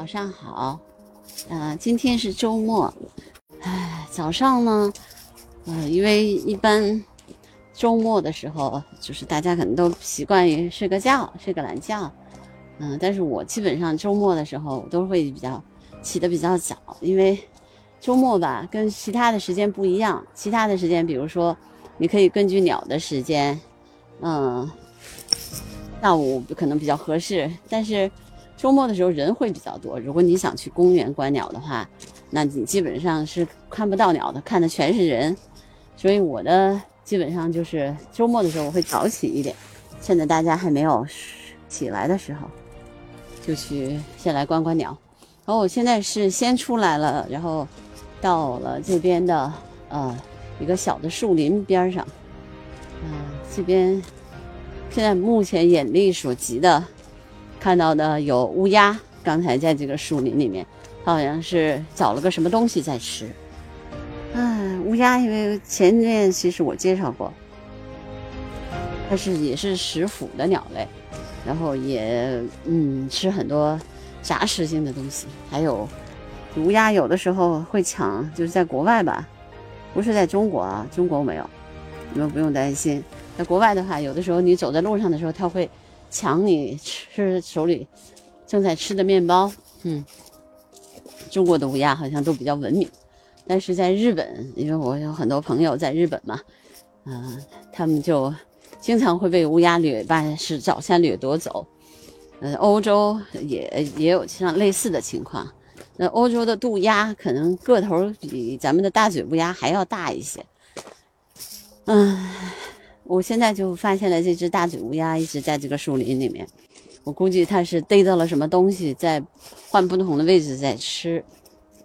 早上好，呃，今天是周末，唉，早上呢，呃，因为一般周末的时候，就是大家可能都习惯于睡个觉，睡个懒觉，嗯，但是我基本上周末的时候都会比较起得比较早，因为周末吧跟其他的时间不一样，其他的时间，比如说你可以根据鸟的时间，嗯，下午可能比较合适，但是。周末的时候人会比较多，如果你想去公园观鸟的话，那你基本上是看不到鸟的，看的全是人。所以我的基本上就是周末的时候我会早起一点，趁着大家还没有起来的时候，就去先来观观鸟。然后我现在是先出来了，然后到了这边的呃一个小的树林边上，嗯，这边现在目前眼力所及的。看到的有乌鸦，刚才在这个树林里面，它好像是找了个什么东西在吃。哎，乌鸦，因为前面其实我介绍过，它是也是食腐的鸟类，然后也嗯吃很多杂食性的东西。还有乌鸦有的时候会抢，就是在国外吧，不是在中国啊，中国没有，你们不用担心。在国外的话，有的时候你走在路上的时候，它会。抢你吃手里正在吃的面包，嗯，中国的乌鸦好像都比较文明，但是在日本，因为我有很多朋友在日本嘛，嗯，他们就经常会被乌鸦掠，把是早餐掠夺走。嗯，欧洲也也有像类似的情况。那欧洲的渡鸦可能个头比咱们的大嘴乌鸦还要大一些，嗯。我现在就发现了这只大嘴乌鸦一直在这个树林里面，我估计它是逮到了什么东西，在换不同的位置在吃。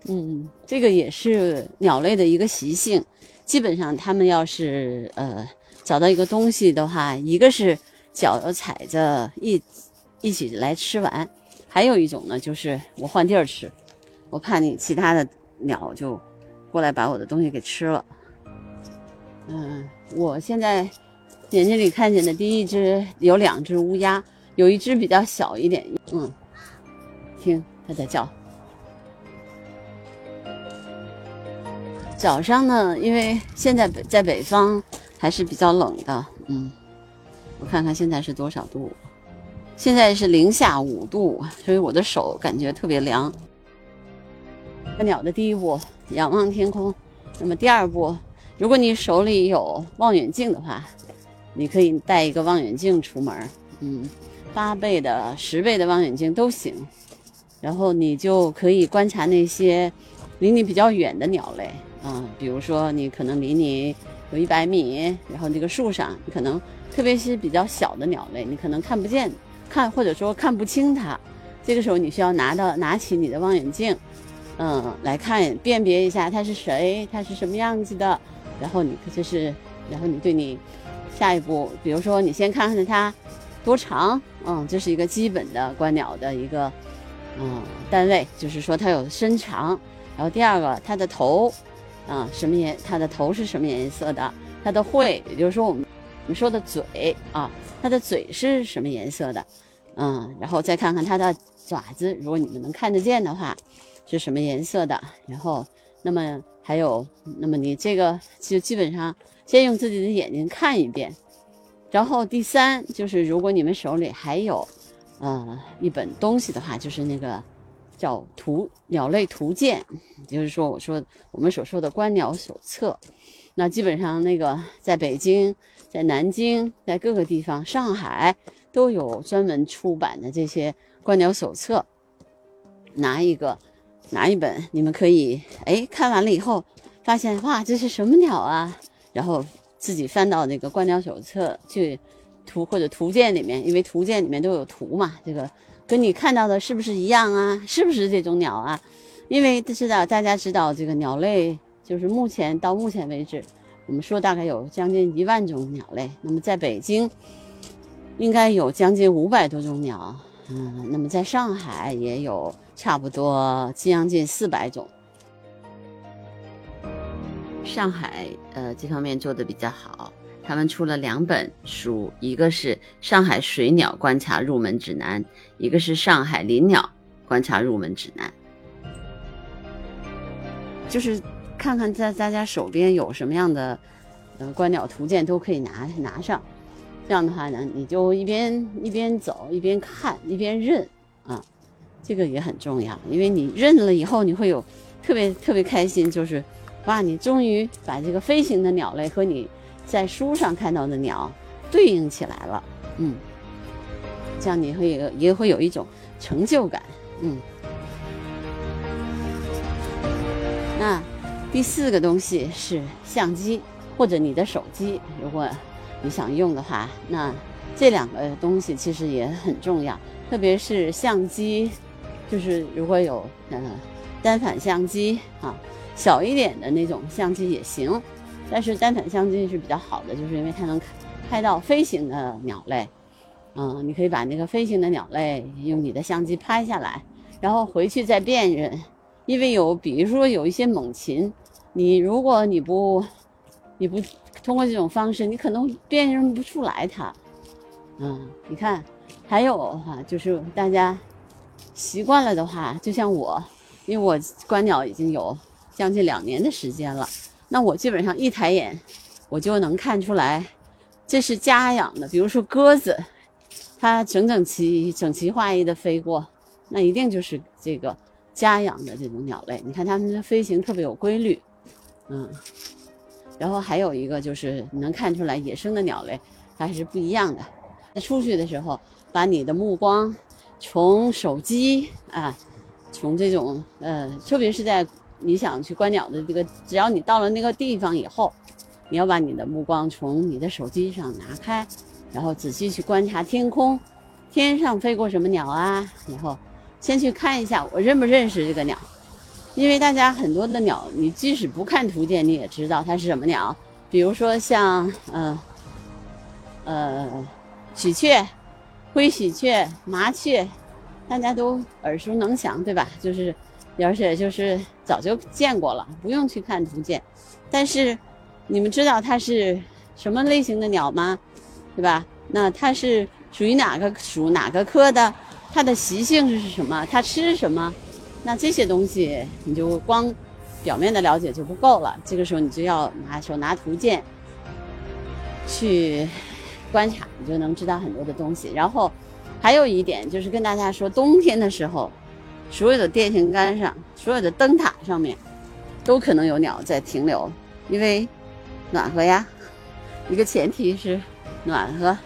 嗯，这个也是鸟类的一个习性。基本上，它们要是呃找到一个东西的话，一个是脚要踩着一一起来吃完，还有一种呢，就是我换地儿吃，我怕你其他的鸟就过来把我的东西给吃了。嗯，我现在。眼睛里看见的第一只有两只乌鸦，有一只比较小一点，嗯，听它在叫。早上呢，因为现在北在北方还是比较冷的，嗯，我看看现在是多少度？现在是零下五度，所以我的手感觉特别凉。观鸟的第一步，仰望天空。那么第二步，如果你手里有望远镜的话。你可以带一个望远镜出门，嗯，八倍的、十倍的望远镜都行。然后你就可以观察那些离你比较远的鸟类，嗯，比如说你可能离你有一百米，然后这个树上，你可能特别是比较小的鸟类，你可能看不见，看或者说看不清它。这个时候你需要拿到拿起你的望远镜，嗯，来看辨别一下它是谁，它是什么样子的。然后你就是，然后你对你。下一步，比如说你先看看它多长，嗯，这是一个基本的观鸟的一个嗯单位，就是说它有身长。然后第二个，它的头，啊，什么颜？它的头是什么颜色的？它的喙，也就是说我们我们说的嘴啊，它的嘴是什么颜色的？嗯，然后再看看它的爪子，如果你们能看得见的话，是什么颜色的？然后，那么还有，那么你这个就基本上。先用自己的眼睛看一遍，然后第三就是，如果你们手里还有，呃，一本东西的话，就是那个叫图鸟类图鉴，就是说我说我们所说的观鸟手册。那基本上那个在北京、在南京、在各个地方、上海都有专门出版的这些观鸟手册。拿一个，拿一本，你们可以哎看完了以后，发现哇，这是什么鸟啊？然后自己翻到那个观鸟手册去图或者图鉴里面，因为图鉴里面都有图嘛，这个跟你看到的是不是一样啊？是不是这种鸟啊？因为知道大家知道这个鸟类，就是目前到目前为止，我们说大概有将近一万种鸟类。那么在北京，应该有将近五百多种鸟，嗯，那么在上海也有差不多将近四百种。上海呃这方面做的比较好，他们出了两本书，一个是《上海水鸟观察入门指南》，一个是《上海林鸟观察入门指南，就是看看在大家手边有什么样的呃观鸟图鉴都可以拿拿上。这样的话呢，你就一边一边走一边看一边认啊，这个也很重要，因为你认了以后，你会有特别特别开心，就是哇，你终于把这个飞行的鸟类和你在书上看到的鸟对应起来了，嗯，这样你会有也会有一种成就感，嗯。那第四个东西是相机或者你的手机，如果。你想用的话，那这两个东西其实也很重要，特别是相机，就是如果有呃单反相机啊，小一点的那种相机也行，但是单反相机是比较好的，就是因为它能拍到飞行的鸟类，嗯，你可以把那个飞行的鸟类用你的相机拍下来，然后回去再辨认，因为有比如说有一些猛禽，你如果你不你不。通过这种方式，你可能辨认不出来它。嗯，你看，还有哈，就是大家习惯了的话，就像我，因为我观鸟已经有将近两年的时间了，那我基本上一抬眼，我就能看出来这是家养的。比如说鸽子，它整整齐、整齐划一的飞过，那一定就是这个家养的这种鸟类。你看它们的飞行特别有规律，嗯。然后还有一个就是你能看出来，野生的鸟类它还是不一样的。在出去的时候，把你的目光从手机啊，从这种呃，特别是在你想去观鸟的这个，只要你到了那个地方以后，你要把你的目光从你的手机上拿开，然后仔细去观察天空，天上飞过什么鸟啊？然后先去看一下，我认不认识这个鸟。因为大家很多的鸟，你即使不看图鉴，你也知道它是什么鸟。比如说像，嗯，呃，喜鹊、灰喜鹊、麻雀，大家都耳熟能详，对吧？就是，而且就是早就见过了，不用去看图鉴。但是，你们知道它是什么类型的鸟吗？对吧？那它是属于哪个属哪个科的？它的习性是什么？它吃什么？那这些东西你就光表面的了解就不够了，这个时候你就要拿手拿图鉴去观察，你就能知道很多的东西。然后还有一点就是跟大家说，冬天的时候，所有的电线杆上、所有的灯塔上面都可能有鸟在停留，因为暖和呀。一个前提是暖和，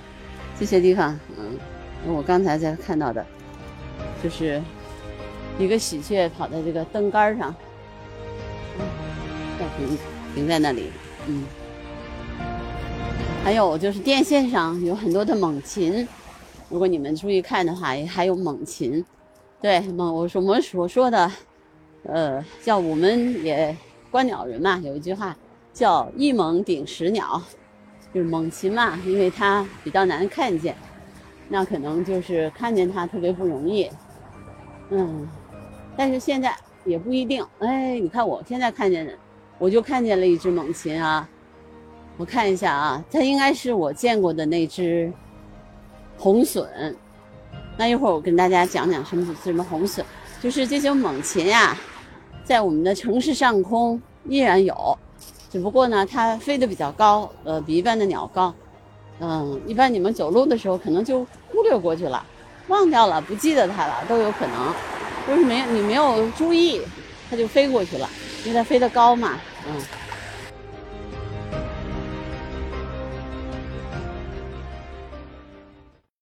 这些地方，嗯，我刚才在看到的，就是。一个喜鹊跑在这个灯杆上，嗯停停在那里，嗯。还有就是电线上有很多的猛禽，如果你们注意看的话，还有猛禽。对，猛我说我们所说的，呃，叫我们也观鸟人嘛，有一句话叫一猛顶十鸟，就是猛禽嘛，因为它比较难看见，那可能就是看见它特别不容易，嗯。但是现在也不一定，哎，你看我现在看见，我就看见了一只猛禽啊，我看一下啊，它应该是我见过的那只红隼。那一会儿我跟大家讲讲什么什么红隼，就是这些猛禽呀，在我们的城市上空依然有，只不过呢，它飞得比较高，呃，比一般的鸟高，嗯，一般你们走路的时候可能就忽略过去了，忘掉了，不记得它了，都有可能。就是没你没有注意，它就飞过去了，因为它飞得高嘛，嗯。